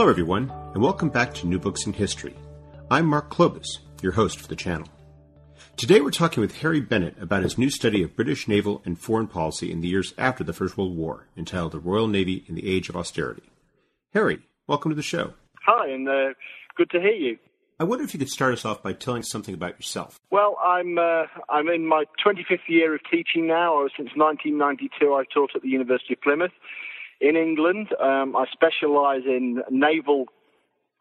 Hello, everyone, and welcome back to New Books in History. I'm Mark Klobas, your host for the channel. Today we're talking with Harry Bennett about his new study of British naval and foreign policy in the years after the First World War, entitled The Royal Navy in the Age of Austerity. Harry, welcome to the show. Hi, and uh, good to hear you. I wonder if you could start us off by telling something about yourself. Well, I'm uh, I'm in my 25th year of teaching now. Or since 1992, I've taught at the University of Plymouth in England. Um, I specialise in naval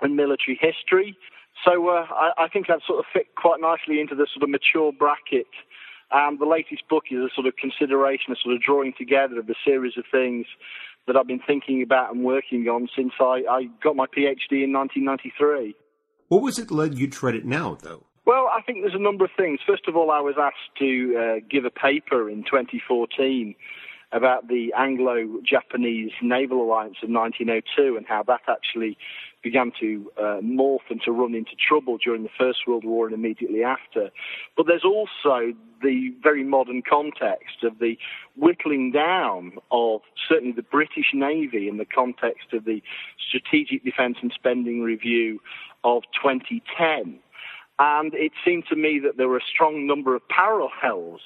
and military history. So uh, I, I, think that sort of fit quite nicely into the sort of mature bracket. And the latest book is a sort of consideration, a sort of drawing together of a series of things that I've been thinking about and working on since I, I got my PhD in 1993. What was it led you to write it now, though? Well, I think there's a number of things. First of all, I was asked to uh, give a paper in 2014 about the Anglo-Japanese naval alliance of 1902 and how that actually began to uh, morph and to run into trouble during the First World War and immediately after. But there's also the very modern context of the whittling down of certainly the British Navy in the context of the Strategic Defence and Spending Review of 2010 and it seemed to me that there were a strong number of parallels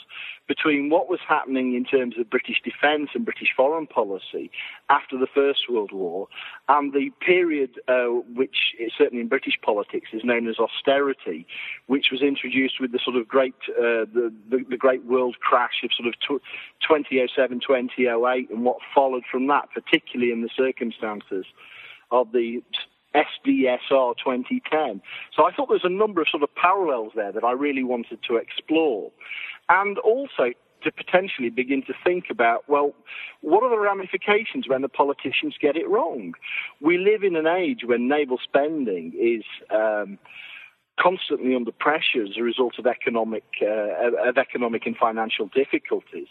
between what was happening in terms of British defence and British foreign policy after the First World War and the period uh, which, certainly in British politics, is known as austerity, which was introduced with the sort of great, uh, the, the, the, great world crash of sort of 2007, 2008, and what followed from that, particularly in the circumstances of the SDSR 2010. So I thought there's a number of sort of parallels there that I really wanted to explore. And also to potentially begin to think about, well, what are the ramifications when the politicians get it wrong? We live in an age when naval spending is um, constantly under pressure as a result of economic uh, of economic and financial difficulties.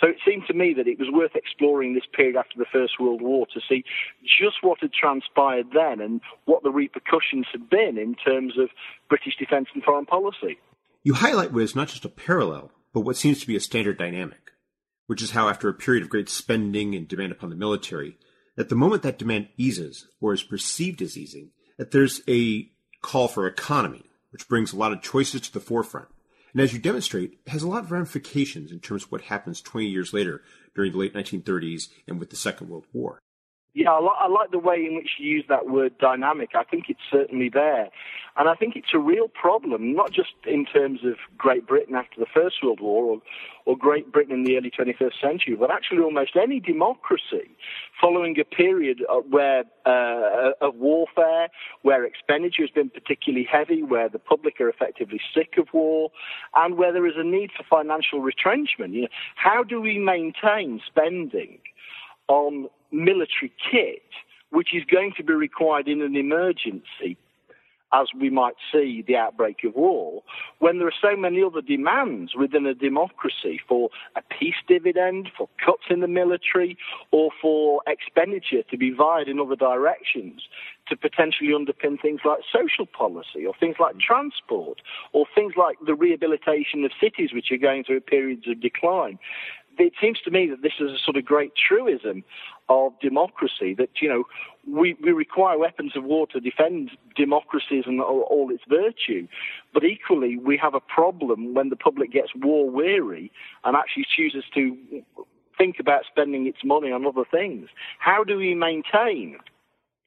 So it seemed to me that it was worth exploring this period after the First World War to see just what had transpired then and what the repercussions had been in terms of British defence and foreign policy. You highlight what is not just a parallel, but what seems to be a standard dynamic, which is how after a period of great spending and demand upon the military, at the moment that demand eases or is perceived as easing, that there's a call for economy, which brings a lot of choices to the forefront. And as you demonstrate, has a lot of ramifications in terms of what happens 20 years later during the late 1930s and with the Second World War. Yeah, I, li- I like the way in which you use that word dynamic. I think it's certainly there. And I think it's a real problem, not just in terms of Great Britain after the First World War or, or Great Britain in the early 21st century, but actually almost any democracy following a period where uh, of warfare, where expenditure has been particularly heavy, where the public are effectively sick of war, and where there is a need for financial retrenchment. You know, how do we maintain spending on military kit, which is going to be required in an emergency, as we might see the outbreak of war, when there are so many other demands within a democracy for a peace dividend, for cuts in the military, or for expenditure to be vied in other directions to potentially underpin things like social policy, or things like transport, or things like the rehabilitation of cities which are going through periods of decline. It seems to me that this is a sort of great truism of democracy that, you know, we, we require weapons of war to defend democracies and all, all, its virtue. But equally, we have a problem when the public gets war weary and actually chooses to think about spending its money on other things. How do we maintain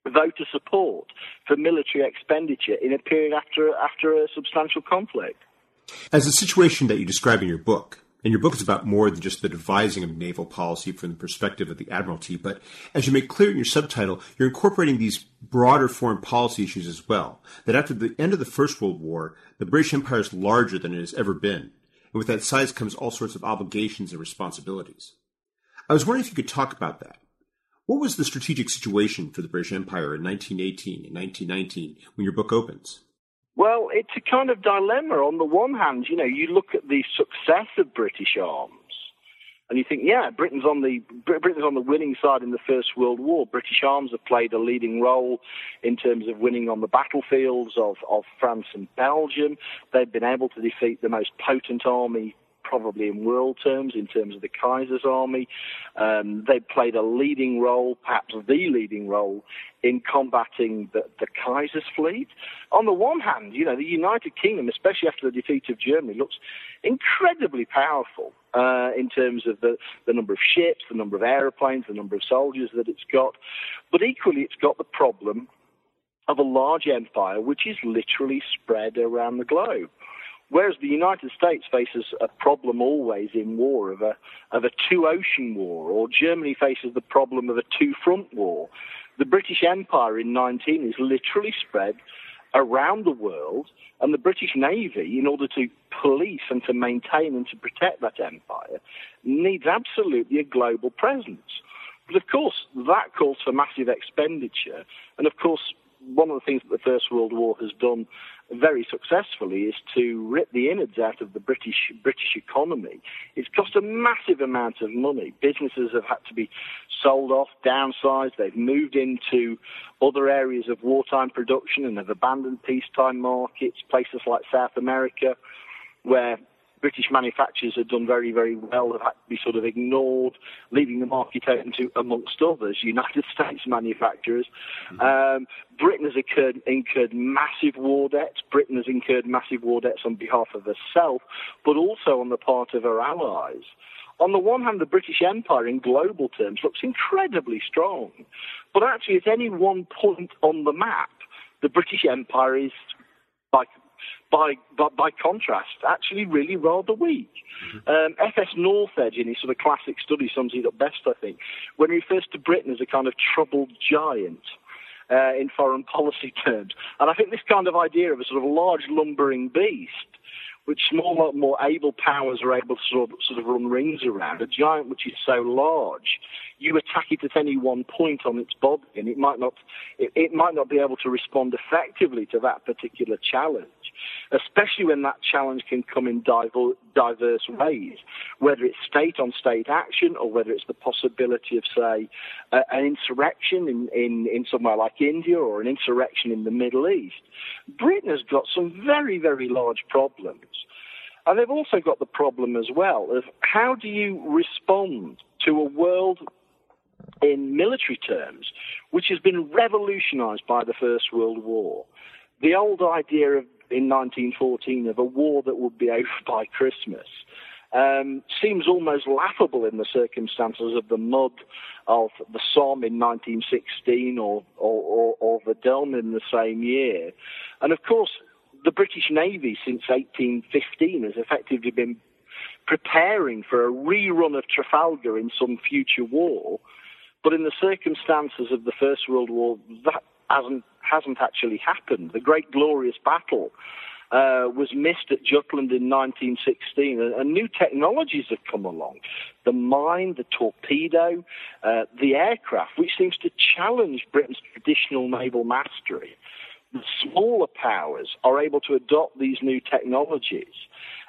voter support for military expenditure in a period after, after a substantial conflict? As the situation that you describe in your book, and your book is about more than just the devising of naval policy from the perspective of the Admiralty, but as you make clear in your subtitle, you're incorporating these broader foreign policy issues as well. That after the end of the First World War, the British Empire is larger than it has ever been. and with that size comes all sorts of obligations and responsibilities. I was wondering if you could talk about that. What was the strategic situation for the British Empire in 1918 and 1919 when your book opens? Well, it's a kind of dilemma. On the one hand, you know, you look at the success of British arms, and you think, yeah, Britain's on the Britain's on the winning side in the First World War. British arms have played a leading role in terms of winning on the battlefields of, of France and Belgium. They've been able to defeat the most potent army probably in world terms, in terms of the Kaiser's army. Um, they played a leading role, perhaps the leading role, in combating the, the Kaiser's fleet. On the one hand, you know, the United Kingdom, especially after the defeat of Germany, looks incredibly powerful uh, in terms of the, the number of ships, the number of aeroplanes, the number of soldiers that it's got. But equally, it's got the problem of a large empire which is literally spread around the globe. Whereas the United States faces a problem always in war of a of a two ocean war, or Germany faces the problem of a two front war. The British Empire in 19 is literally spread around the world, and the British Navy, in order to police and to maintain and to protect that empire, needs absolutely a global presence. But of course, that calls for massive expenditure, and of course, one of the things that the First World War has done very successfully is to rip the innards out of the British British economy. It's cost a massive amount of money. Businesses have had to be sold off, downsized. They've moved into other areas of wartime production and have abandoned peacetime markets. Places like South America, where British manufacturers have done very, very well, have had to be sort of ignored, leaving the market open to, amongst others, United States manufacturers. Mm-hmm. Um, Britain has incurred, incurred massive war debts. Britain has incurred massive war debts on behalf of herself, but also on the part of her allies. On the one hand, the British Empire in global terms looks incredibly strong, but actually at any one point on the map, the British Empire is by by, by, by contrast, actually really rather weak. Mm-hmm. Um, F.S. Northedge, in his sort of classic study, sums it up best, I think, when he refers to Britain as a kind of troubled giant. Uh, in foreign policy terms. And I think this kind of idea of a sort of large lumbering beast which smaller, more able powers are able to sort of, sort of run rings around. A giant which is so large, you attack it at any one point on its body, and it might not it, it might not be able to respond effectively to that particular challenge. Especially when that challenge can come in diver, diverse ways, whether it's state-on-state action or whether it's the possibility of, say, uh, an insurrection in, in, in somewhere like India or an insurrection in the Middle East. Britain has got some very, very large problems. And they've also got the problem as well of how do you respond to a world in military terms which has been revolutionized by the First World War. The old idea of in 1914 of a war that would be over by Christmas um, seems almost laughable in the circumstances of the mud of the Somme in 1916 or, or, or, or Verdun in the same year. And of course, the British Navy since 1815 has effectively been preparing for a rerun of Trafalgar in some future war. But in the circumstances of the First World War, that hasn't hasn't actually happened. The Great Glorious Battle uh, was missed at Jutland in 1916, and, and, new technologies have come along. The mine, the torpedo, uh, the aircraft, which seems to challenge Britain's traditional naval mastery the smaller powers are able to adopt these new technologies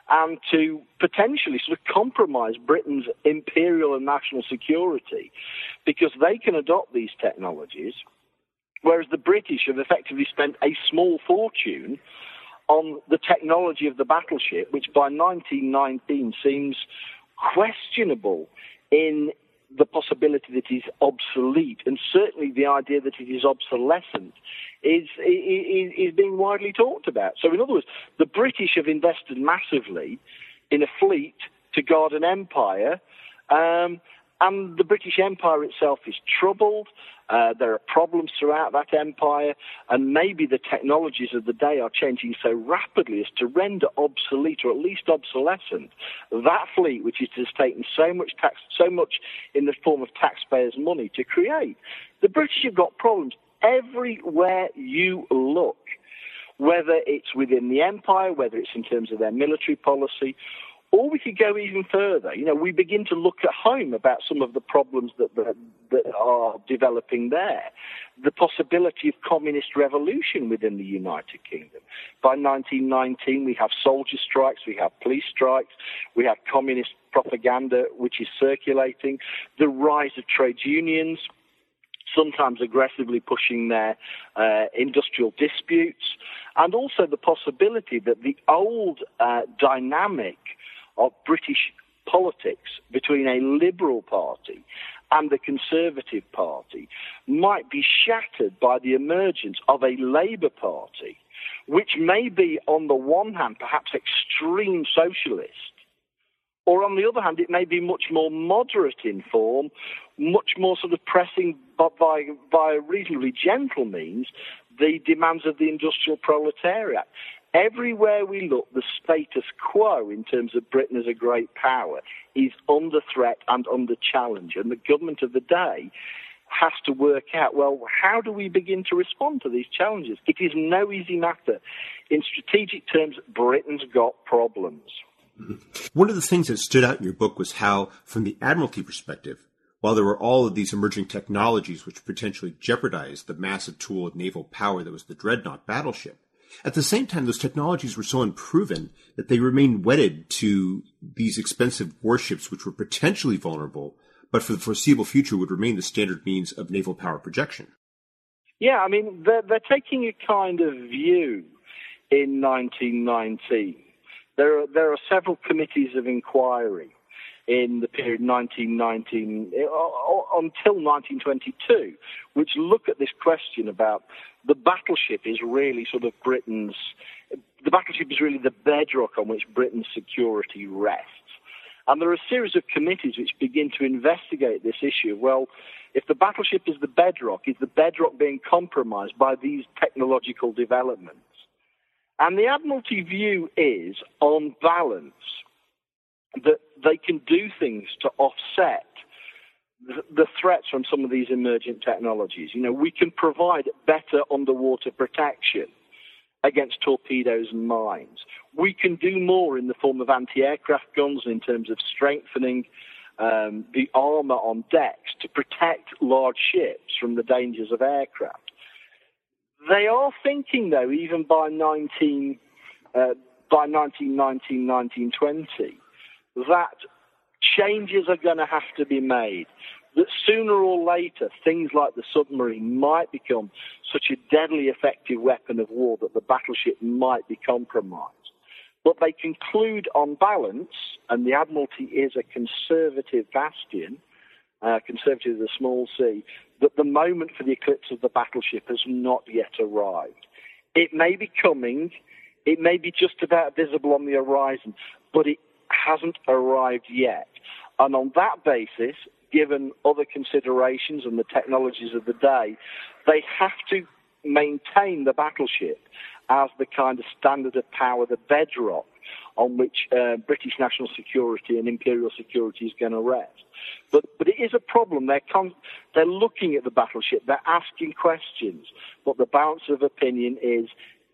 and to potentially sort of compromise Britain's imperial and national security because they can adopt these technologies, whereas the British have effectively spent a small fortune on the technology of the battleship, which by 1919 seems questionable in the possibility that it is obsolete, and certainly the idea that it is obsolescent is, is, is being widely talked about. So, in other words, the British have invested massively in a fleet to guard an empire. Um, and the British Empire itself is troubled. Uh, there are problems throughout that empire, and maybe the technologies of the day are changing so rapidly as to render obsolete or at least obsolescent that fleet, which has taken so much tax, so much in the form of taxpayers' money to create. The British have got problems everywhere you look, whether it's within the empire, whether it's in terms of their military policy, Or we could go even further. You know, we begin to look at home about some of the problems that, that, that are developing there. The possibility of communist revolution within the United Kingdom. By 1919, we have soldier strikes, we have police strikes, we have communist propaganda which is circulating, the rise of trade unions, sometimes aggressively pushing their uh, industrial disputes, and also the possibility that the old uh, dynamic of British politics between a Liberal Party and the Conservative Party might be shattered by the emergence of a Labour Party, which may be, on the one hand, perhaps extreme socialist, or on the other hand, it may be much more moderate in form, much more sort of pressing but by, by reasonably gentle means the demands of the industrial proletariat. Everywhere we look, the status quo in terms of Britain as a great power is under threat and under challenge. And the government of the day has to work out, well, how do we begin to respond to these challenges? It is no easy matter. In strategic terms, Britain's got problems. One of the things that stood out in your book was how, from the Admiralty perspective, while there were all of these emerging technologies which potentially jeopardized the massive tool of naval power that was the dreadnought battleship, at the same time, those technologies were so unproven that they remained wedded to these expensive warships which were potentially vulnerable, but for the foreseeable future would remain the standard means of naval power projection. Yeah, I mean, they're, they're taking a kind of view in 1919 there are, there are several committees of inquiry in the period 1919 uh, until 1922, which look at this question about the battleship is really sort of Britain's, the battleship is really the bedrock on which Britain's security rests. And there are a series of committees which begin to investigate this issue. Well, if the battleship is the bedrock, is the bedrock being compromised by these technological developments? And the Admiralty view is, on balance, that they can do things to offset the, threats from some of these emergent technologies. You know, we can provide better underwater protection against torpedoes and mines. We can do more in the form of anti-aircraft guns in terms of strengthening um, the armour on decks to protect large ships from the dangers of aircraft. They are thinking, though, even by 19, uh, by 1919, 1920, that changes are going to have to be made. That sooner or later, things like the submarine might become such a deadly effective weapon of war that the battleship might be compromised. But they conclude on balance, and the Admiralty is a conservative bastion, uh, conservative of the small c, that the moment for the eclipse of the battleship has not yet arrived. It may be coming, it may be just about visible on the horizon, but it hasn't arrived yet. And on that basis, given other considerations and the technologies of the day, they have to maintain the battleship as the kind of standard of power, the bedrock on which uh, British national security and imperial security is going to rest. But, but it is a problem. They're, con- they're looking at the battleship, they're asking questions, but the balance of opinion is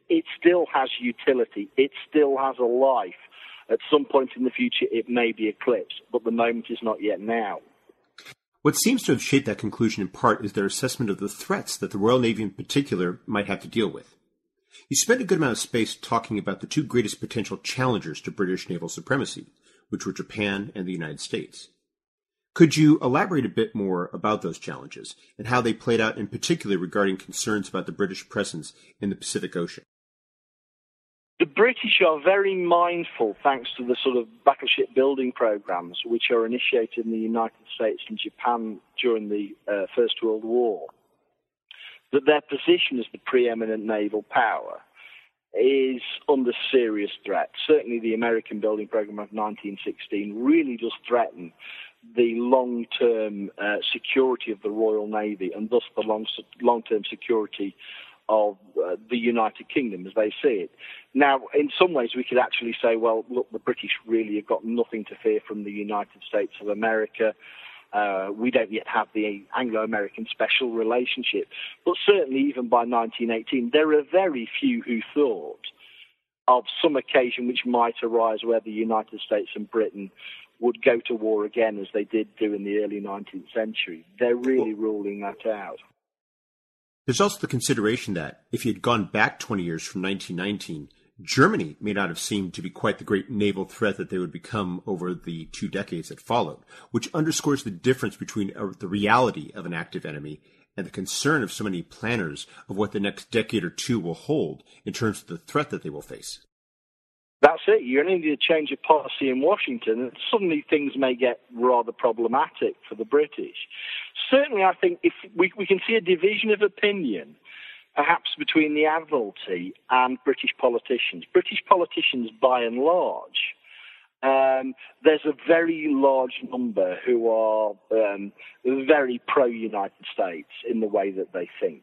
it still has utility, it still has a life. At some point in the future, it may be eclipsed, but the moment is not yet now. What seems to have shaped that conclusion in part is their assessment of the threats that the Royal Navy in particular might have to deal with. You spent a good amount of space talking about the two greatest potential challengers to British naval supremacy, which were Japan and the United States. Could you elaborate a bit more about those challenges and how they played out in particular regarding concerns about the British presence in the Pacific Ocean? The British are very mindful, thanks to the sort of battleship building programs which are initiated in the United States and Japan during the uh, First World War, that their position as the preeminent naval power is under serious threat. Certainly, the American building program of 1916 really does threaten the long-term uh, security of the Royal Navy and thus the long, long-term security of uh, the United Kingdom as they see it. Now, in some ways, we could actually say, well, look, the British really have got nothing to fear from the United States of America. Uh, we don't yet have the Anglo-American special relationship. But certainly, even by 1918, there are very few who thought of some occasion which might arise where the United States and Britain would go to war again as they did do in the early 19th century. They're really ruling that out. There's also the consideration that if he had gone back 20 years from 1919, Germany may not have seemed to be quite the great naval threat that they would become over the two decades that followed, which underscores the difference between uh, the reality of an active enemy and the concern of so many planners of what the next decade or two will hold in terms of the threat that they will face. That's it. You only need a change of policy in Washington, and suddenly things may get rather problematic for the British. Certainly, I think if we, we can see a division of opinion, perhaps between the Admiralty and British politicians. British politicians, by and large, um, there's a very large number who are um, very pro United States in the way that they think.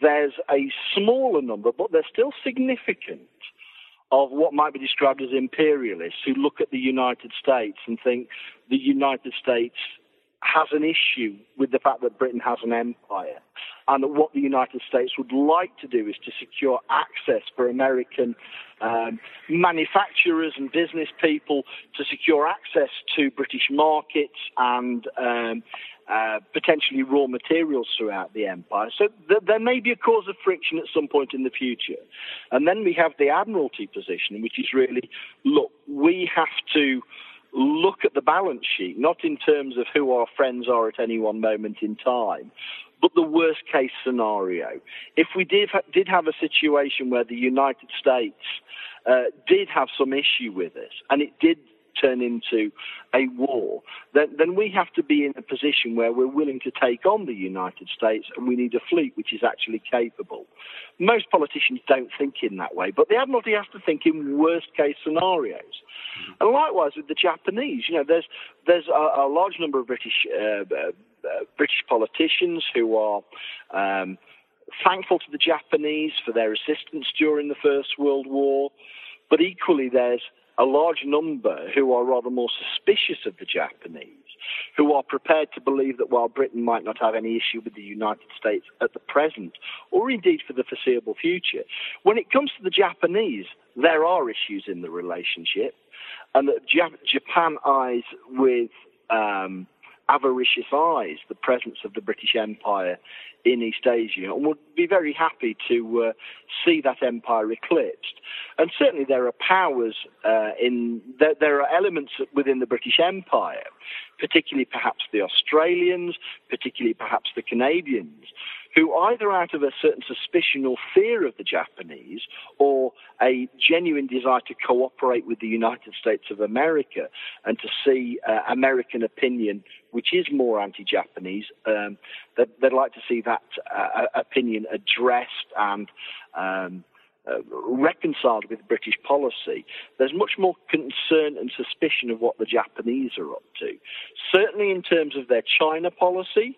There's a smaller number, but they're still significant, of what might be described as imperialists who look at the United States and think the United States has an issue with the fact that Britain has an empire and what the United States would like to do is to secure access for American um, manufacturers and business people to secure access to British markets and um, uh, potentially raw materials throughout the empire. So th- there may be a cause of friction at some point in the future. And then we have the Admiralty position, which is really look, we have to look at the balance sheet, not in terms of who our friends are at any one moment in time, but the worst case scenario. If we did, did have a situation where the United States uh, did have some issue with this, and it did turn into a war, then, then we have to be in a position where we're willing to take on the United States and we need a fleet which is actually capable. Most politicians don't think in that way, but the Admiralty has to think in worst case scenarios. And likewise with the Japanese, you know, there's there's a, a large number of British uh, uh, British politicians who are um, thankful to the Japanese for their assistance during the First World War, but equally there's a large number who are rather more suspicious of the Japanese, who are prepared to believe that while Britain might not have any issue with the United States at the present, or indeed for the foreseeable future, when it comes to the Japanese, there are issues in the relationship, and that Japan eyes with um, avaricious eyes the presence of the British Empire in East Asia and would be very happy to uh, see that empire eclipsed. And certainly there are powers uh, in, there, there, are elements within the British Empire, particularly perhaps the Australians, particularly perhaps the Canadians, who either out of a certain suspicion or fear of the Japanese or a genuine desire to cooperate with the United States of America and to see uh, American opinion, which is more anti-Japanese, um, that they'd like to see that uh, opinion addressed and um, uh, reconciled with British policy, there's much more concern and suspicion of what the Japanese are up to. Certainly in terms of their China policy,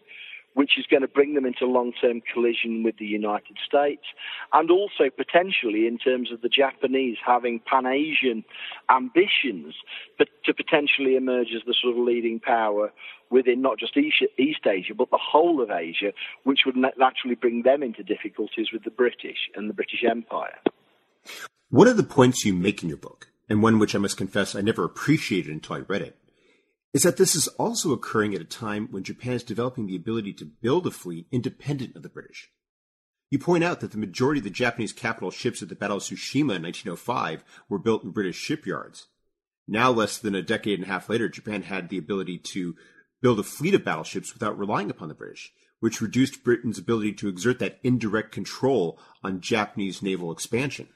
which is going to bring them into long term collision with the United States, and also potentially in terms of the Japanese having pan Asian ambitions, but to potentially emerge as the sort of leading power within not just East Asia, but the whole of Asia, which would naturally bring them into difficulties with the British and the British Empire. One of the points you make in your book, and one which I must confess I never appreciated until I read it, is that this is also occurring at a time when Japan is developing the ability to build a fleet independent of the British. You point out that the majority of the Japanese capital ships at the Battle of Tsushima in 1905 were built in British shipyards. Now, less than a decade and a half later, Japan had the ability to build a fleet of battleships without relying upon the British, which reduced Britain's ability to exert that indirect control on Japanese naval expansion.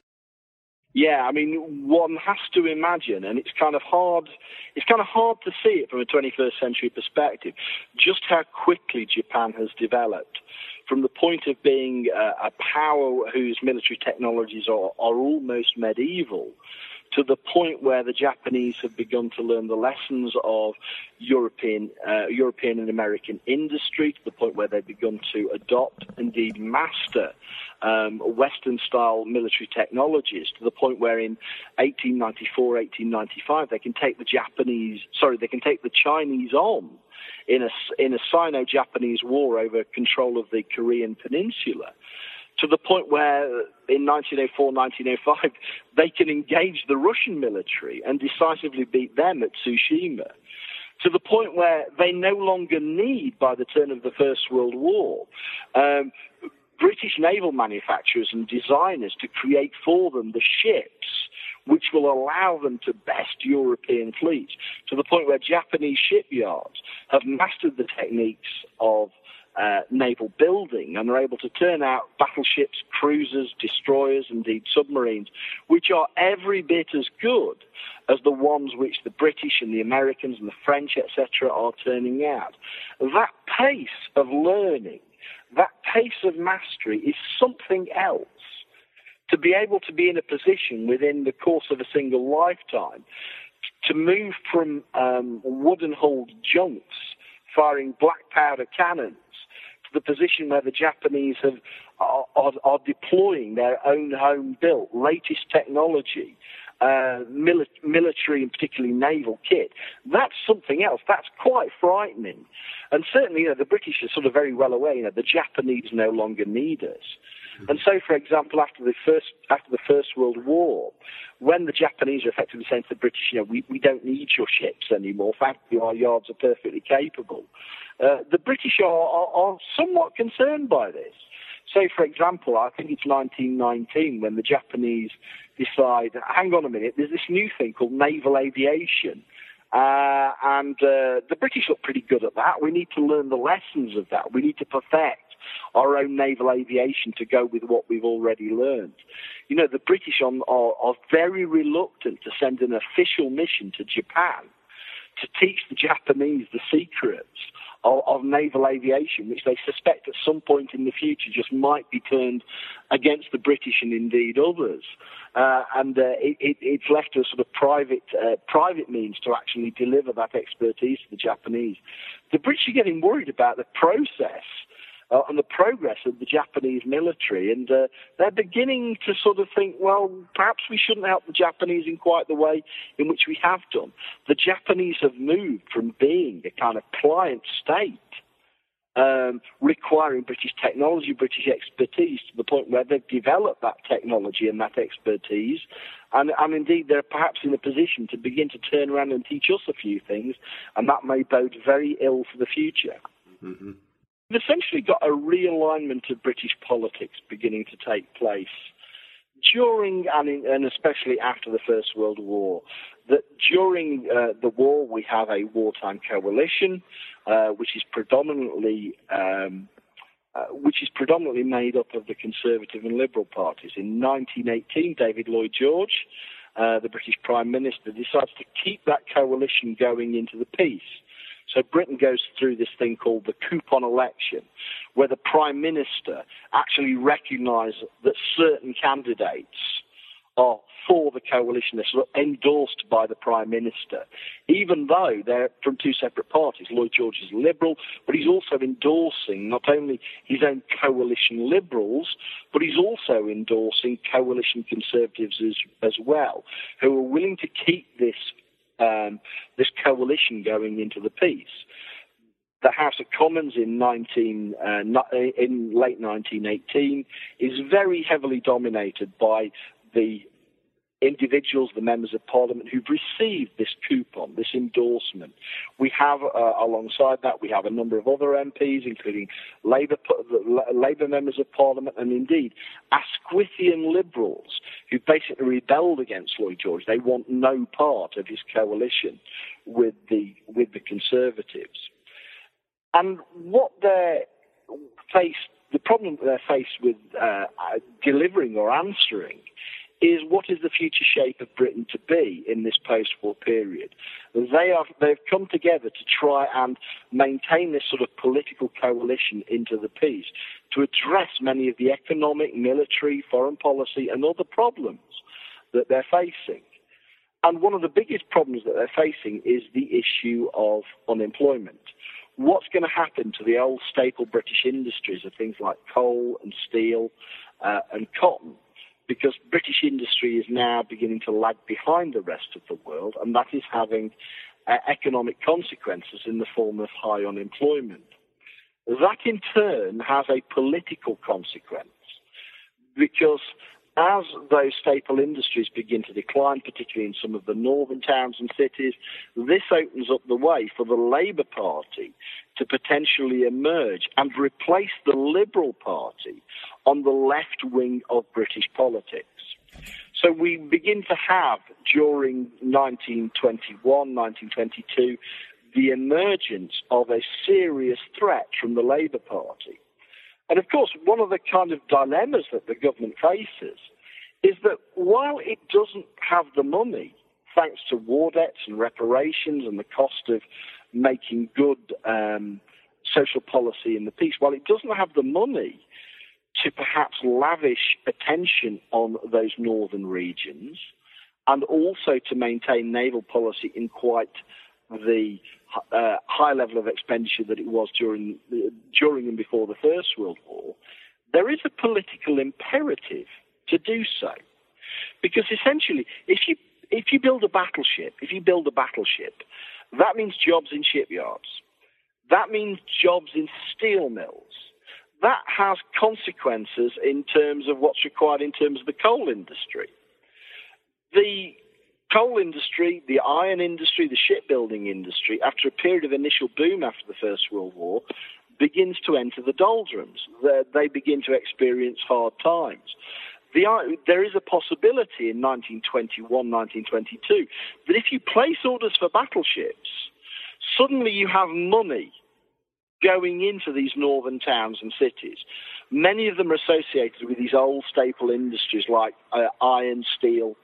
Yeah, I mean, one has to imagine, and it's kind of hard. It's kind of hard to see it from a 21st century perspective, just how quickly Japan has developed, from the point of being a, a power whose military technologies are, are almost medieval, to the point where the Japanese have begun to learn the lessons of European, uh, European and American industry, to the point where they've begun to adopt, indeed master, um, Western-style military technologies, to the point where in 1894, 1895, they can take the Japanese, sorry, they can take the Chinese on in a in a Sino-Japanese war over control of the Korean Peninsula. To the point where in 1904, 1905, they can engage the Russian military and decisively beat them at Tsushima. To the point where they no longer need, by the turn of the First World War, um, British naval manufacturers and designers to create for them the ships which will allow them to best European fleets to the point where Japanese shipyards have mastered the techniques of uh, naval building and are able to turn out battleships, cruisers, destroyers, indeed submarines, which are every bit as good as the ones which the British and the Americans and the French, etc., are turning out. That pace of learning, that pace of mastery is something else to be able to be in a position within the course of a single lifetime to move from um, wooden hulled junks firing black powder cannons the position where the Japanese have, are, are, are deploying their own home built latest technology uh, mili- military and particularly naval kit. That's something else. That's quite frightening. And certainly, you know, the British are sort of very well aware, you know, the Japanese no longer need us. And so, for example, after the first after the First World War, when the Japanese are effectively saying to the British, you know, we, we don't need your ships anymore. Frankly, our yards are perfectly capable. Uh, the British are, are, are somewhat concerned by this. So, for example, I think it's 1919 when the Japanese decide, hang on a minute, there's this new thing called naval aviation. Uh, and uh, the British look pretty good at that. We need to learn the lessons of that. We need to perfect our own naval aviation to go with what we've already learned. You know, the British are, are, very reluctant to send an official mission to Japan to teach the Japanese the secrets of, of, naval aviation, which they suspect at some point in the future just might be turned against the British and indeed others. Uh, and uh, it, it, it's left to a sort of private uh, private means to actually deliver that expertise to the Japanese. The British are getting worried about the process uh, on the progress of the Japanese military. And uh, they're beginning to sort of think, well, perhaps we shouldn't help the Japanese in quite the way in which we have done. The Japanese have moved from being a kind of client state. Um, requiring British technology, British expertise to the point where they've developed that technology and that expertise. And, and indeed, they're perhaps in a position to begin to turn around and teach us a few things, and that may bode very ill for the future. Mm-hmm. We've essentially got a realignment of British politics beginning to take place during and, in, and especially after the First World War. That during uh, the war we have a wartime coalition, uh, which is predominantly um, uh, which is predominantly made up of the Conservative and Liberal parties. In 1918, David Lloyd George, uh, the British Prime Minister, decides to keep that coalition going into the peace. So Britain goes through this thing called the coupon election, where the Prime Minister actually recognises that certain candidates are for the coalition. They're endorsed by the Prime Minister, even though they're from two separate parties. Lloyd George is Liberal, but he's also endorsing not only his own coalition Liberals, but he's also endorsing coalition Conservatives as, as well, who are willing to keep this um, this coalition going into the peace. The House of Commons in 19 uh, in late 1918 is very heavily dominated by the individuals, the members of parliament who've received this coupon, this endorsement. We have, uh, alongside that, we have a number of other MPs, including Labour, Labour members of parliament, and indeed Asquithian Liberals, who basically rebelled against Lloyd George. They want no part of his coalition with the with the Conservatives. And what they're faced, the problem they're faced with uh, delivering or answering is what is the future shape of Britain to be in this post-war period. They are they've come together to try and maintain this sort of political coalition into the peace to address many of the economic, military, foreign policy, and other problems that they're facing. And one of the biggest problems that they're facing is the issue of unemployment. What's going to happen to the old staple British industries of things like coal and steel uh, and cotton? Because British industry is now beginning to lag behind the rest of the world, and that is having uh, economic consequences in the form of high unemployment. That in turn has a political consequence because as those staple industries begin to decline, particularly in some of the northern towns and cities, this opens up the way for the Labour Party to potentially emerge and replace the Liberal Party on the left wing of British politics. So we begin to have, during 1921, 1922, the emergence of a serious threat from the Labour Party. And of course, one of the kind of dilemmas that the government faces is that while it doesn't have the money, thanks to war debts and reparations and the cost of making good um, social policy in the peace, while it doesn't have the money to perhaps lavish attention on those northern regions and also to maintain naval policy in quite the uh, high level of expenditure that it was during during and before the First World War, there is a political imperative to do so, because essentially, if you if you build a battleship, if you build a battleship, that means jobs in shipyards, that means jobs in steel mills, that has consequences in terms of what's required in terms of the coal industry. The coal industry, the iron industry, the shipbuilding industry, after a period of initial boom after the First World War, begins to enter the doldrums. They begin to experience hard times. The, there is a possibility in 1921, 1922 that if you place orders for battleships, suddenly you have money going into these northern towns and cities. Many of them are associated with these old staple industries like uh, iron, steel,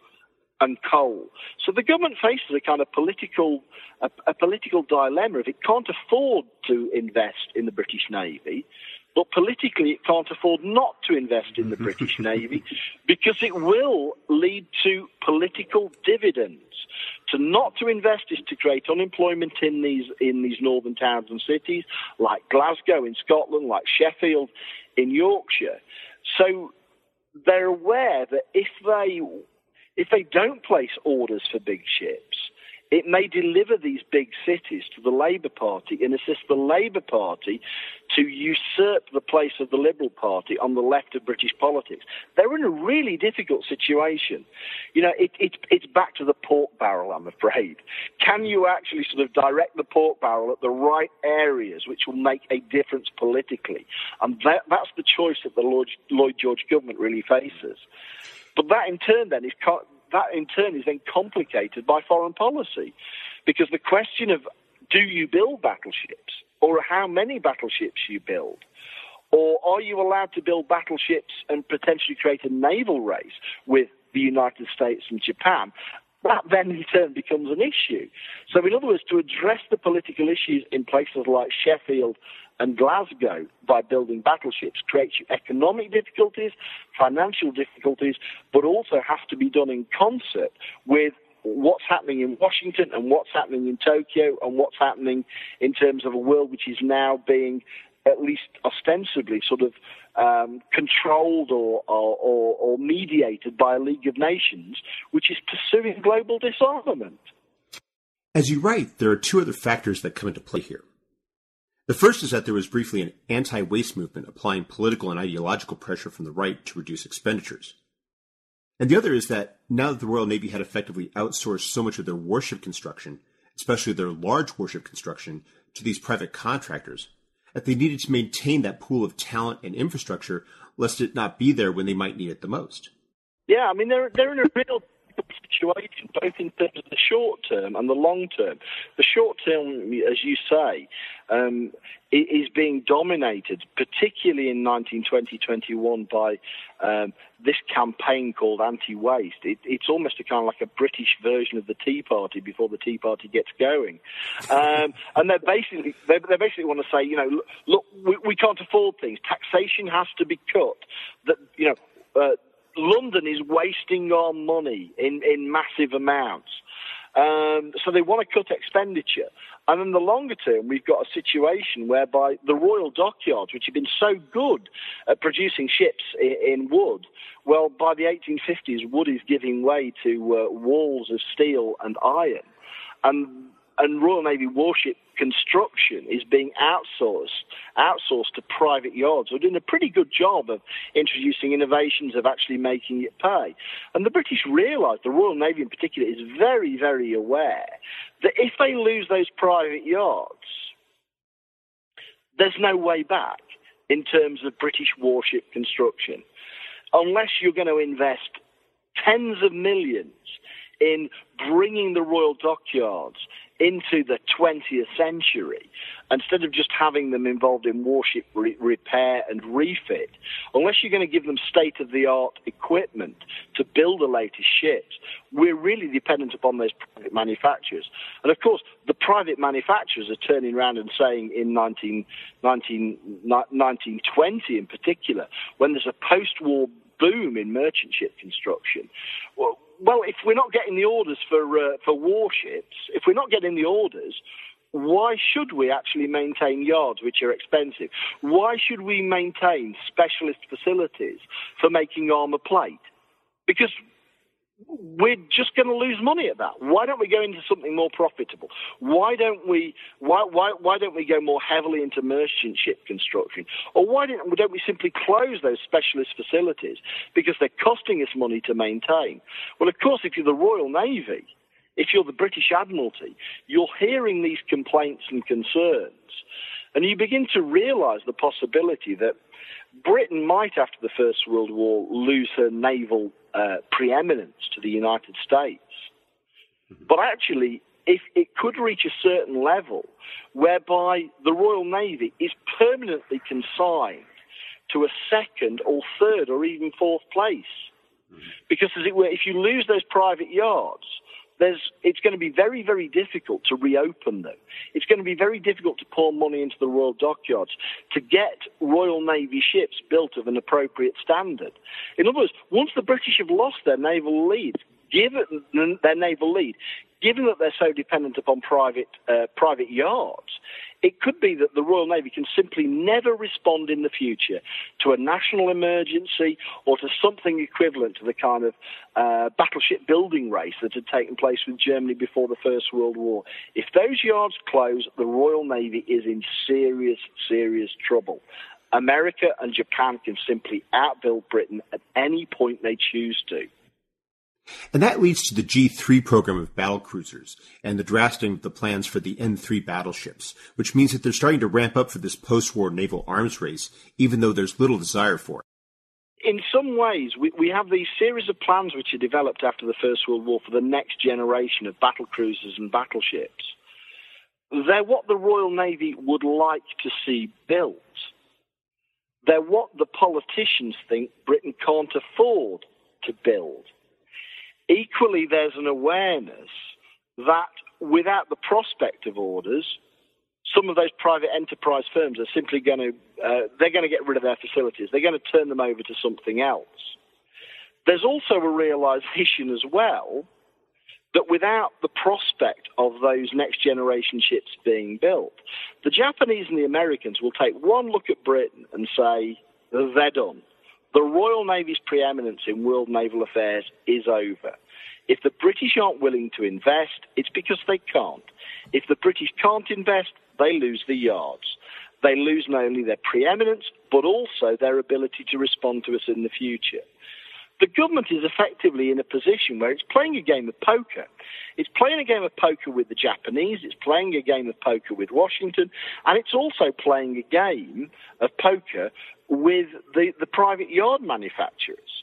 and coal. So the government faces a kind of political, a, a political dilemma. If it can't afford to invest in the British Navy, but politically it can't afford not to invest in the British Navy because it will lead to political dividends. To not to invest is to create unemployment in these in these northern towns and cities like Glasgow in Scotland, like Sheffield in Yorkshire. So they're aware that if they if they don't place orders for big ships, it may deliver these big cities to the Labour Party and assist the Labour Party to usurp the place of the Liberal Party on the left of British politics. They're in a really difficult situation. You know, it, it, it's back to the pork barrel, I'm afraid. Can you actually sort of direct the pork barrel at the right areas which will make a difference politically? And that, that's the choice that the Lloyd, Lloyd George government really faces. But that in turn then is that in turn is then complicated by foreign policy, because the question of do you build battleships? Or how many battleships you build, or are you allowed to build battleships and potentially create a naval race with the United States and Japan? That then in turn becomes an issue. So, in other words, to address the political issues in places like Sheffield and Glasgow by building battleships creates economic difficulties, financial difficulties, but also has to be done in concert with what's happening in Washington and what's happening in Tokyo and what's happening in terms of a world which is now being at least ostensibly sort of um, controlled or, or, or, mediated by a League of Nations, which is pursuing global disarmament. As you write, there are two other factors that come into play here. The first is that there was briefly an anti waste movement applying political and ideological pressure from the right to reduce expenditures. And the other is that now that the Royal Navy had effectively outsourced so much of their warship construction, especially their large warship construction, to these private contractors, that they needed to maintain that pool of talent and infrastructure lest it not be there when they might need it the most. Yeah, I mean, they're, they're in a real situation, both in terms of the short term and the long term. The short term, as you say, um, is being dominated, particularly in 1920-21, by um, this campaign called anti-waste. It, it's almost a kind of like a British version of the Tea Party before the Tea Party gets going, um, and they basically they, they, basically want to say, you know, look, look we, we, can't afford things. Taxation has to be cut. That you know. Uh, London is wasting our money in, in massive amounts. Um, so they want to cut expenditure. And in the longer term, we've got a situation whereby the Royal Dockyards, which have been so good at producing ships in, in wood, well, by the 1850s, wood is giving way to uh, walls of steel and iron. And, and Royal Navy warship construction is being outsourced outsourced to private yards who are doing a pretty good job of introducing innovations of actually making it pay. And the British realise, the Royal Navy in particular, is very, very aware that if they lose those private yards, there's no way back in terms of British warship construction. Unless you're going to invest tens of millions in bringing the Royal Dockyards into the 20th century, instead of just having them involved in warship re- repair and refit, unless you're going to give them state of the art equipment to build the latest ships, we're really dependent upon those private manufacturers. And of course, the private manufacturers are turning around and saying in 19, 19, 1920 in particular, when there's a post war boom in merchant ship construction, well, well, if we're not getting the orders for uh, for warships, if we're not getting the orders, why should we actually maintain yards which are expensive? Why should we maintain specialist facilities for making armour plate? Because we're just going to lose money at that. Why don't we go into something more profitable? Why don't we why why why don't we go more heavily into merchant ship construction? Or why don't, don't we simply close those specialist facilities because they're costing us money to maintain? Well, of course, if you're the Royal Navy, if you're the British Admiralty, you're hearing these complaints and concerns, and you begin to realise the possibility that Britain might, after the First World War, lose her naval uh, preeminence to the United States. But actually, if it could reach a certain level whereby the Royal Navy is permanently consigned to a second or third or even fourth place. Mm-hmm. Because, as it were, if you lose those private yards, there's, it's going to be very, very difficult to reopen them. It's going to be very difficult to pour money into the Royal Dockyards to get Royal Navy ships built of an appropriate standard. In other words, once the British have lost their naval lead, given their naval lead, given that they're so dependent upon private uh, private yards, it could be that the Royal Navy can simply never respond in the future to a national emergency or to something equivalent to the kind of uh, battleship building race that had taken place with Germany before the First World War. If those yards close, the Royal Navy is in serious, serious trouble. America and Japan can simply outbuild Britain at any point they choose to. And that leads to the G3 program of battle cruisers and the drafting of the plans for the N3 battleships, which means that they're starting to ramp up for this post-war naval arms race, even though there's little desire for it. In some ways, we, we have these series of plans which are developed after the First World War for the next generation of battle cruisers and battleships. They're what the Royal Navy would like to see built. They're what the politicians think Britain can't afford to build. Equally, there's an awareness that without the prospect of orders, some of those private enterprise firms are simply going to uh, they're going to get rid of their facilities. They're going to turn them over to something else. There's also a realization as well that without the prospect of those next generation ships being built, the Japanese and the Americans will take one look at Britain and say, they're done. The Royal Navy's preeminence in world naval affairs is over. If the British aren't willing to invest, it's because they can't. If the British can't invest, they lose the yards. They lose not only their preeminence, but also their ability to respond to us in the future. The government is effectively in a position where it's playing a game of poker. It's playing a game of poker with the Japanese, it's playing a game of poker with Washington, and it's also playing a game of poker with the, the private yard manufacturers.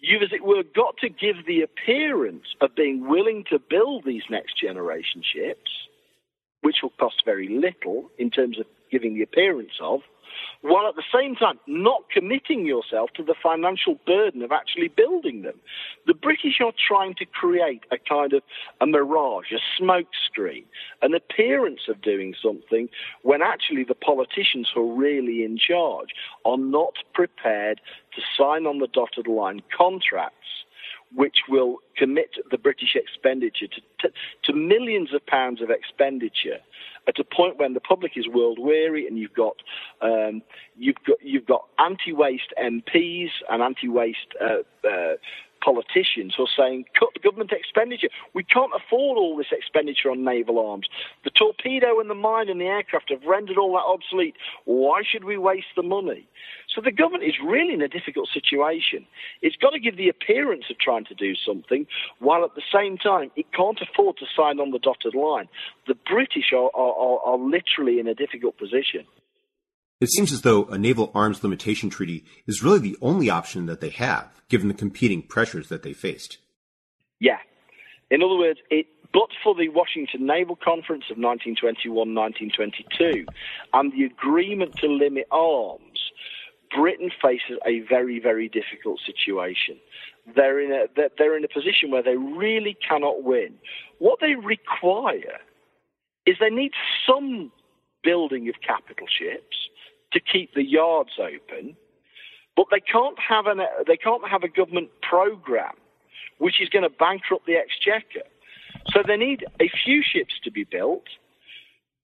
You've, as it were, got to give the appearance of being willing to build these next generation ships, which will cost very little in terms of giving the appearance of, while at the same time not committing yourself to the financial burden of actually building them. The British are trying to create a kind of a mirage, a smokescreen, an appearance of doing something when actually the politicians who are really in charge are not prepared to sign on the dotted line contracts which will commit the British expenditure to, to, to, millions of pounds of expenditure at a point when the public is world weary and you've got um, you've got you've got anti-waste MPs and anti-waste uh, uh, politicians who are saying, cut government expenditure. We can't afford all this expenditure on naval arms. The torpedo and the mine and the aircraft have rendered all that obsolete. Why should we waste the money? So the government is really in a difficult situation. It's got to give the appearance of trying to do something, while at the same time it can't afford to sign on the dotted line. The British are, are, are literally in a difficult position. It seems as though a naval arms limitation treaty is really the only option that they have, given the competing pressures that they faced. Yeah. In other words, it, but for the Washington Naval Conference of 1921 1922 and the agreement to limit arms, Britain faces a very, very difficult situation. They're in a, they're in a position where they really cannot win. What they require is they need some building of capital ships to keep the yards open, but they can't have an they can't have a government program which is going to bankrupt the exchequer. So they need a few ships to be built,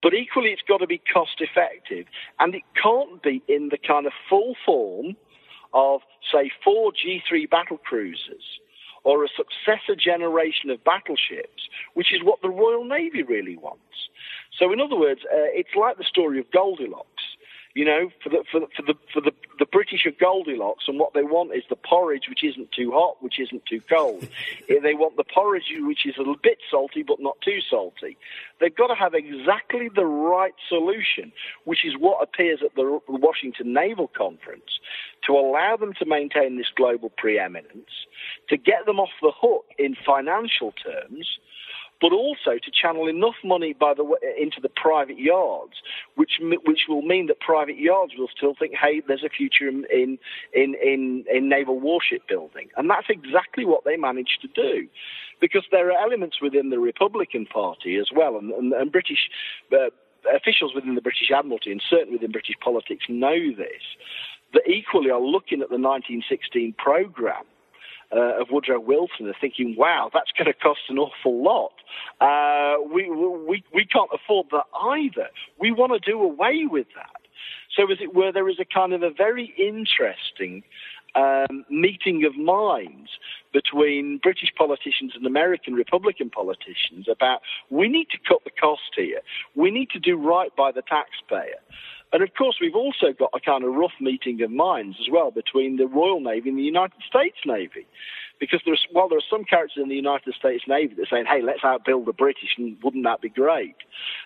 but equally it's got to be cost effective, and it can't be in the kind of full form of say four G3 battle cruisers or a successor generation of battleships, which is what the Royal Navy really wants. So, in other words, uh, it's like the story of Goldilocks. You know, for the for the for the for the, the British are Goldilocks, and what they want is the porridge which isn't too hot, which isn't too cold. they want the porridge which is a little bit salty but not too salty. They've got to have exactly the right solution, which is what appears at the Washington Naval Conference, to allow them to maintain this global preeminence, to get them off the hook in financial terms but also to channel enough money by the way, into the private yards, which which will mean that private yards will still think, hey, there's a future in in in, in naval warship building, and that's exactly what they managed to do, because there are elements within the Republican Party as well, and and, and British. Uh, officials within the British Admiralty and certainly within British politics know this, that equally are looking at the 1916 programme uh, of Woodrow Wilson are thinking, wow, that's going to cost an awful lot. Uh, we, we, we can't afford that either. We want to do away with that. So, as it were, there is a kind of a very interesting um, meeting of minds between British politicians and American Republican politicians about we need to cut the cost here. We need to do right by the taxpayer. And of course, we've also got a kind of rough meeting of minds as well between the Royal Navy and the United States Navy. Because there's, while there are some characters in the United States Navy that are saying, hey, let's outbuild the British, and wouldn't that be great?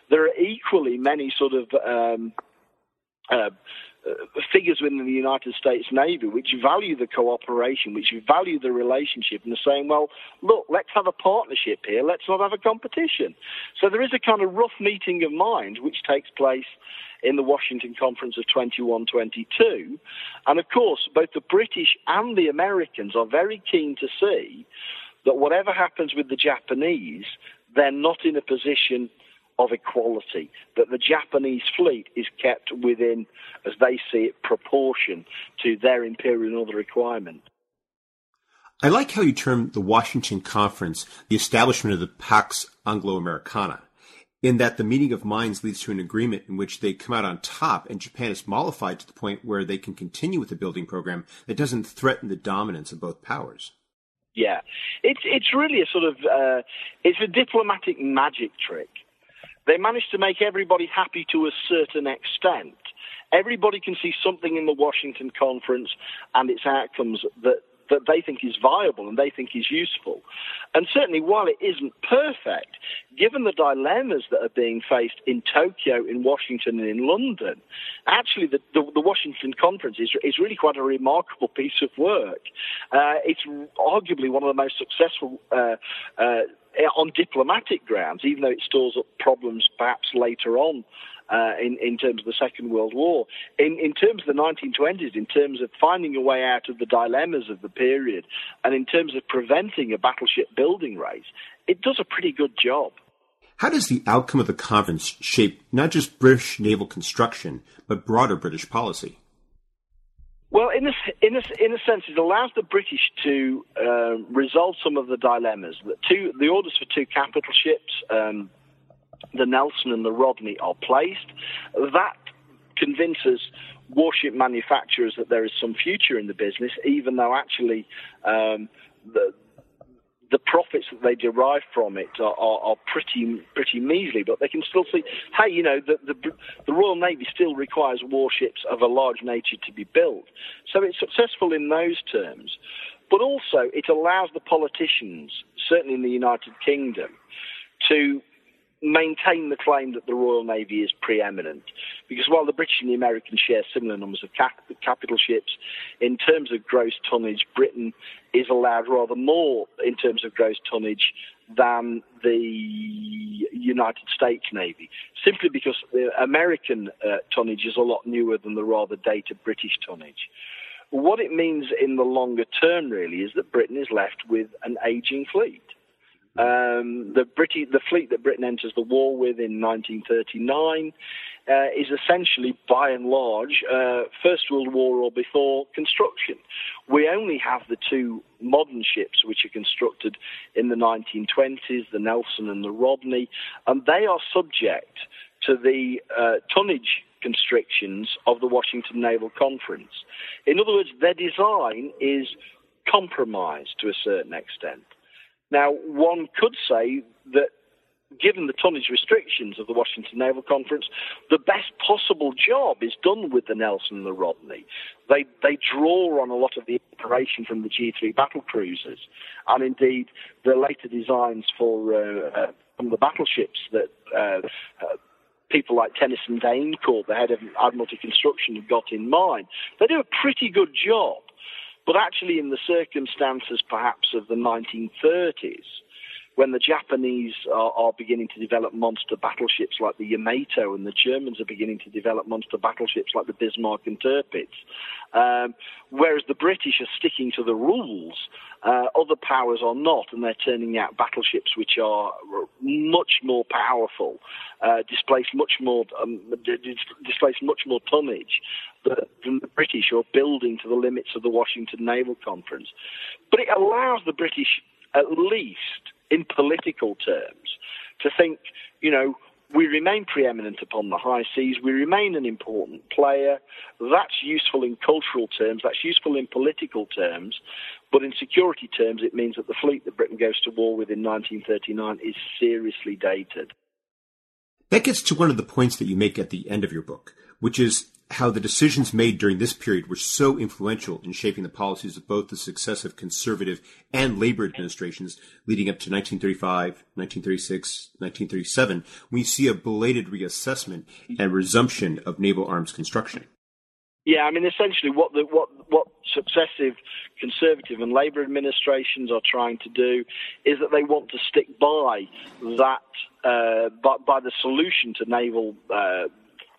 There are equally many sort of um, uh, figures within the United States Navy which value the cooperation, which value the relationship, and are saying, well, look, let's have a partnership here, let's not have a competition. So there is a kind of rough meeting of mind which takes place in the Washington Conference of 21 22. And of course, both the British and the Americans are very keen to see that whatever happens with the Japanese, they're not in a position of equality, that the Japanese fleet is kept within, as they see it, proportion to their imperial and other requirements. I like how you term the Washington Conference the establishment of the Pax Anglo-Americana, in that the meeting of minds leads to an agreement in which they come out on top and Japan is mollified to the point where they can continue with the building program that doesn't threaten the dominance of both powers. Yeah, it's it's really a sort of uh, it's a diplomatic magic trick they managed to make everybody happy to a certain extent. Everybody can see something in the Washington conference and its outcomes that that they think is viable and they think is useful. And certainly, while it isn't perfect, given the dilemmas that are being faced in Tokyo, in Washington, and in London, actually the, the, the Washington conference is, is really quite a remarkable piece of work. Uh, it's arguably one of the most successful uh, uh, on diplomatic grounds, even though it stores up problems perhaps later on uh, in, in terms of the Second World War. In, in terms of the 1920s, in terms of finding a way out of the dilemmas of the period, and in terms of preventing a battleship building race, it does a pretty good job. How does the outcome of the conference shape not just British naval construction, but broader British policy? Well, in a, in in a sense, it allows the British to uh, resolve some of the dilemmas. The, two, the orders for two capital ships, um, the Nelson and the Rodney, are placed. That convinces warship manufacturers that there is some future in the business, even though actually um, the the profits that they derive from it are, are, are, pretty pretty measly, but they can still see, hey, you know, the, the, the Royal Navy still requires warships of a large nature to be built. So it's successful in those terms, but also it allows the politicians, certainly in the United Kingdom, to maintain the claim that the Royal Navy is preeminent. Because while the British and the Americans share similar numbers of cap- capital ships, in terms of gross tonnage, Britain is allowed rather more in terms of gross tonnage than the United States Navy, simply because the American uh, tonnage is a lot newer than the rather dated British tonnage. What it means in the longer term, really, is that Britain is left with an aging fleet. Um, the, British, the fleet that Britain enters the war with in 1939 uh, is essentially, by and large, uh, First World War or before construction. We only have the two modern ships which are constructed in the 1920s, the Nelson and the Rodney, and they are subject to the uh, tonnage constrictions of the Washington Naval Conference. In other words, their design is compromised to a certain extent. Now, one could say that given the tonnage restrictions of the Washington Naval Conference, the best possible job is done with the Nelson and the Rodney. They, they draw on a lot of the inspiration from the G3 battle cruisers, and indeed the later designs for uh, uh, the battleships that uh, uh, people like Tennyson d'Eyncourt, the head of Admiralty Construction, have got in mind. They do a pretty good job. But actually, in the circumstances perhaps of the 1930s, when the Japanese are, are, beginning to develop monster battleships like the Yamato, and the Germans are beginning to develop monster battleships like the Bismarck and Tirpitz, um, whereas the British are sticking to the rules, uh, other powers are not, and they're turning out battleships which are much more powerful, uh, displace much more, um, displace much more tonnage than the British are building to the limits of the Washington Naval Conference. But it allows the British, at least in political terms, to think, you know, we remain preeminent upon the high seas. We remain an important player. That's useful in cultural terms. That's useful in political terms. But in security terms, it means that the fleet that Britain goes to war with in 1939 is seriously dated. That gets to one of the points that you make at the end of your book, which is how the decisions made during this period were so influential in shaping the policies of both the successive conservative and labor administrations leading up to 1935, 1936, 1937, we see a belated reassessment and resumption of naval arms construction. Yeah, I mean, essentially, what the what what successive conservative and Labour administrations are trying to do is that they want to stick by that uh, by, by the solution to naval uh,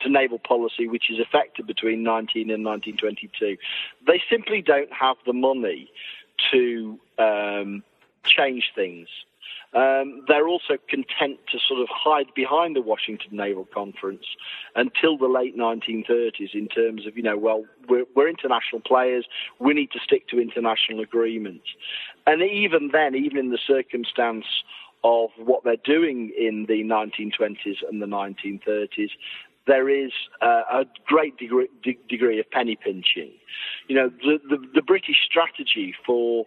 to naval policy, which is effected between 19 and 1922. They simply don't have the money to um, change things. Um, they're also content to sort of hide behind the Washington Naval Conference until the late 1930s in terms of, you know, well, we're, we're international players, we need to stick to international agreements. And even then, even in the circumstance of what they're doing in the 1920s and the 1930s, there is uh, a great degree, de- degree, of penny pinching. You know, the, the, the British strategy for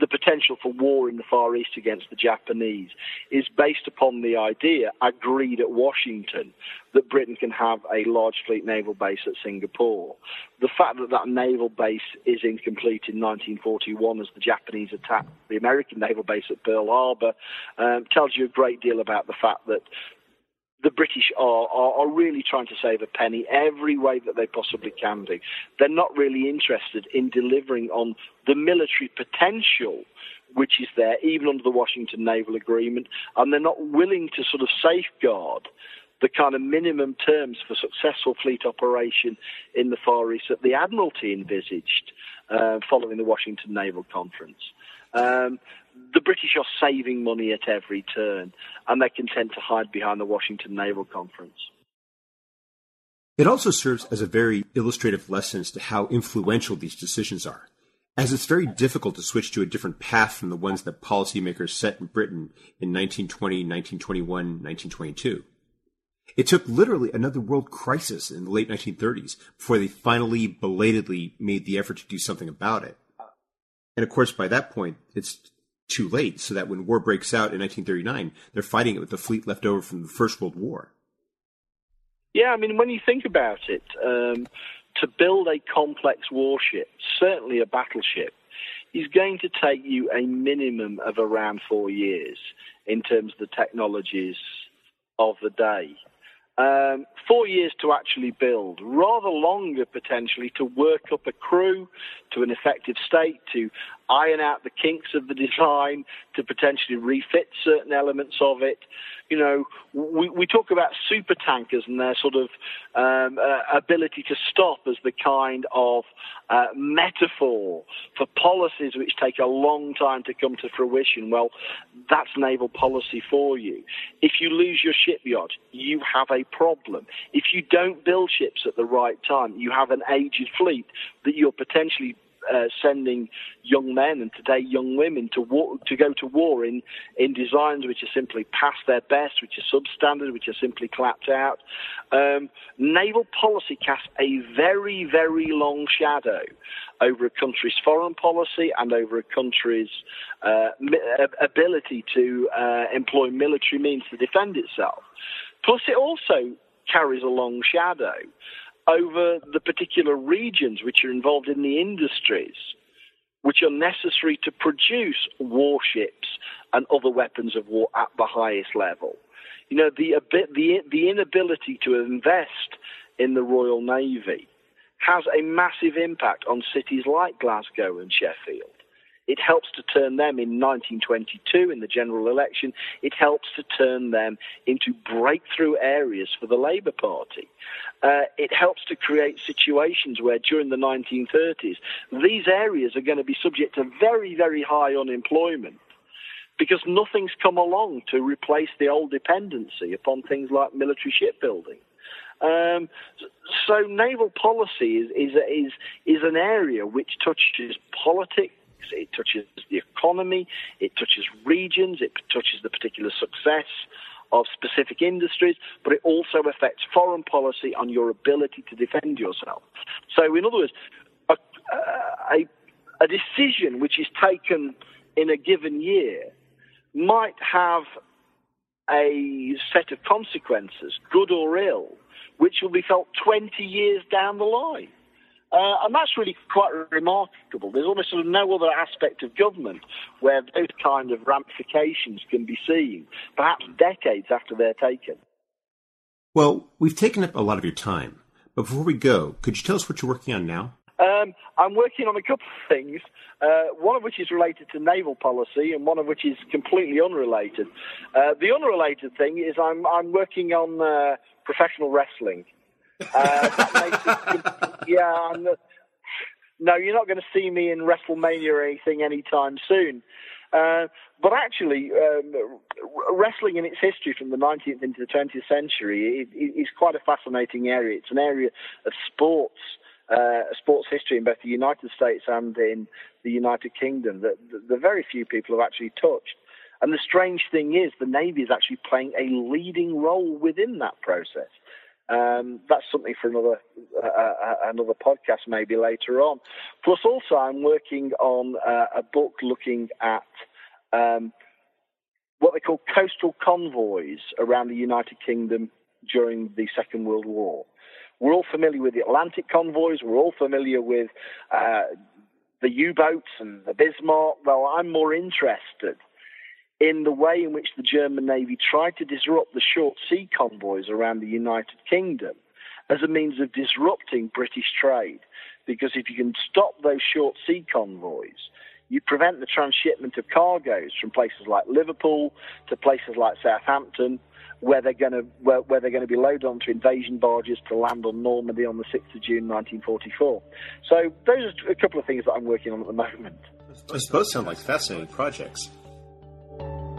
the potential for war in the Far East against the Japanese is based upon the idea, agreed at Washington, that Britain can have a large fleet naval base at Singapore. The fact that that naval base is incomplete in 1941 as the Japanese attack the American naval base at Pearl Harbor um, tells you a great deal about the fact that the British are, are, are, really trying to save a penny every way that they possibly can do. They're not really interested in delivering on the military potential which is there, even under the Washington Naval Agreement, and they're not willing to sort of safeguard the kind of minimum terms for successful fleet operation in the Far East that the Admiralty envisaged uh, following the Washington Naval Conference. Um, the British are saving money at every turn, and they're content to hide behind the Washington Naval Conference. It also serves as a very illustrative lesson as to how influential these decisions are, as it's very difficult to switch to a different path from the ones that policymakers set in Britain in 1920, 1921, 1922. It took literally another world crisis in the late 1930s before they finally belatedly made the effort to do something about it. And of course, by that point, it's too late, so that when war breaks out in 1939, they're fighting it with the fleet left over from the First World War. Yeah, I mean, when you think about it, um, to build a complex warship, certainly a battleship, is going to take you a minimum of around four years in terms of the technologies of the day. Um, four years to actually build, rather longer potentially to work up a crew to an effective state, to iron out the kinks of the design, to potentially refit certain elements of it, you know, we, we talk about super tankers and their sort of um, uh, ability to stop as the kind of uh, metaphor for policies which take a long time to come to fruition. Well, that's naval policy for you. If you lose your shipyard, you have a problem. If you don't build ships at the right time, you have an aged fleet that you're potentially uh, sending young men and today young women to war, to go to war in in designs which are simply past their best, which are substandard, which are simply clapped out. Um, naval policy casts a very very long shadow over a country's foreign policy and over a country's uh, ability to uh, employ military means to defend itself. Plus, it also carries a long shadow over the particular regions which are involved in the industries which are necessary to produce warships and other weapons of war at the highest level. You know, the, the, the inability to invest in the Royal Navy has a massive impact on cities like Glasgow and Sheffield. It helps to turn them in 1922 in the general election. It helps to turn them into breakthrough areas for the Labour Party. Uh, it helps to create situations where during the 1930s, these areas are going to be subject to very, very high unemployment because nothing's come along to replace the old dependency upon things like military shipbuilding. Um, so naval policy is, is, is, is an area which touches politics, it touches the economy, it touches regions, it touches the particular success of specific industries, but it also affects foreign policy on your ability to defend yourself. So, in other words, a, a, a decision which is taken in a given year might have a set of consequences, good or ill, which will be felt 20 years down the line. Uh, and that's really quite remarkable. There's almost sort of no other aspect of government where those kind of ramifications can be seen, perhaps decades after they're taken. Well, we've taken up a lot of your time, but before we go, could you tell us what you're working on now? Um, I'm working on a couple of things, uh, one of which is related to naval policy and one of which is completely unrelated. Uh, the unrelated thing is I'm, I'm working on uh, professional wrestling. Uh, it, yeah, I'm, no, you're not going to see me in WrestleMania or anything anytime soon. Uh, but actually, um, wrestling in its history from the 19th into the 20th century is quite a fascinating area. It's an area of sports, uh, sports history in both the United States and in the United Kingdom that the, the very few people have actually touched. And the strange thing is, the Navy is actually playing a leading role within that process. Um, that's something for another uh, another podcast maybe later on. Plus, also I'm working on uh, a book looking at um, what they call coastal convoys around the United Kingdom during the Second World War. We're all familiar with the Atlantic convoys. We're all familiar with uh, the U-boats and the Bismarck. Well, I'm more interested in the way in which the German Navy tried to disrupt the short sea convoys around the United Kingdom as a means of disrupting British trade. Because if you can stop those short sea convoys, you prevent the transshipment of cargoes from places like Liverpool to places like Southampton, where they're going to where, where they're going to be loaded onto invasion barges to land on Normandy on the 6th of June 1944. So those are a couple of things that I'm working on at the moment. Those both sound like fascinating projects.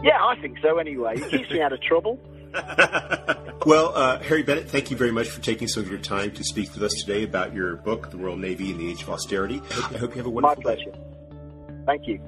Yeah, I think so anyway. It keeps me out of trouble. well, uh, Harry Bennett, thank you very much for taking some of your time to speak with us today about your book, The Royal Navy in the Age of Austerity. I hope, you have a wonderful My pleasure. Day. Thank you.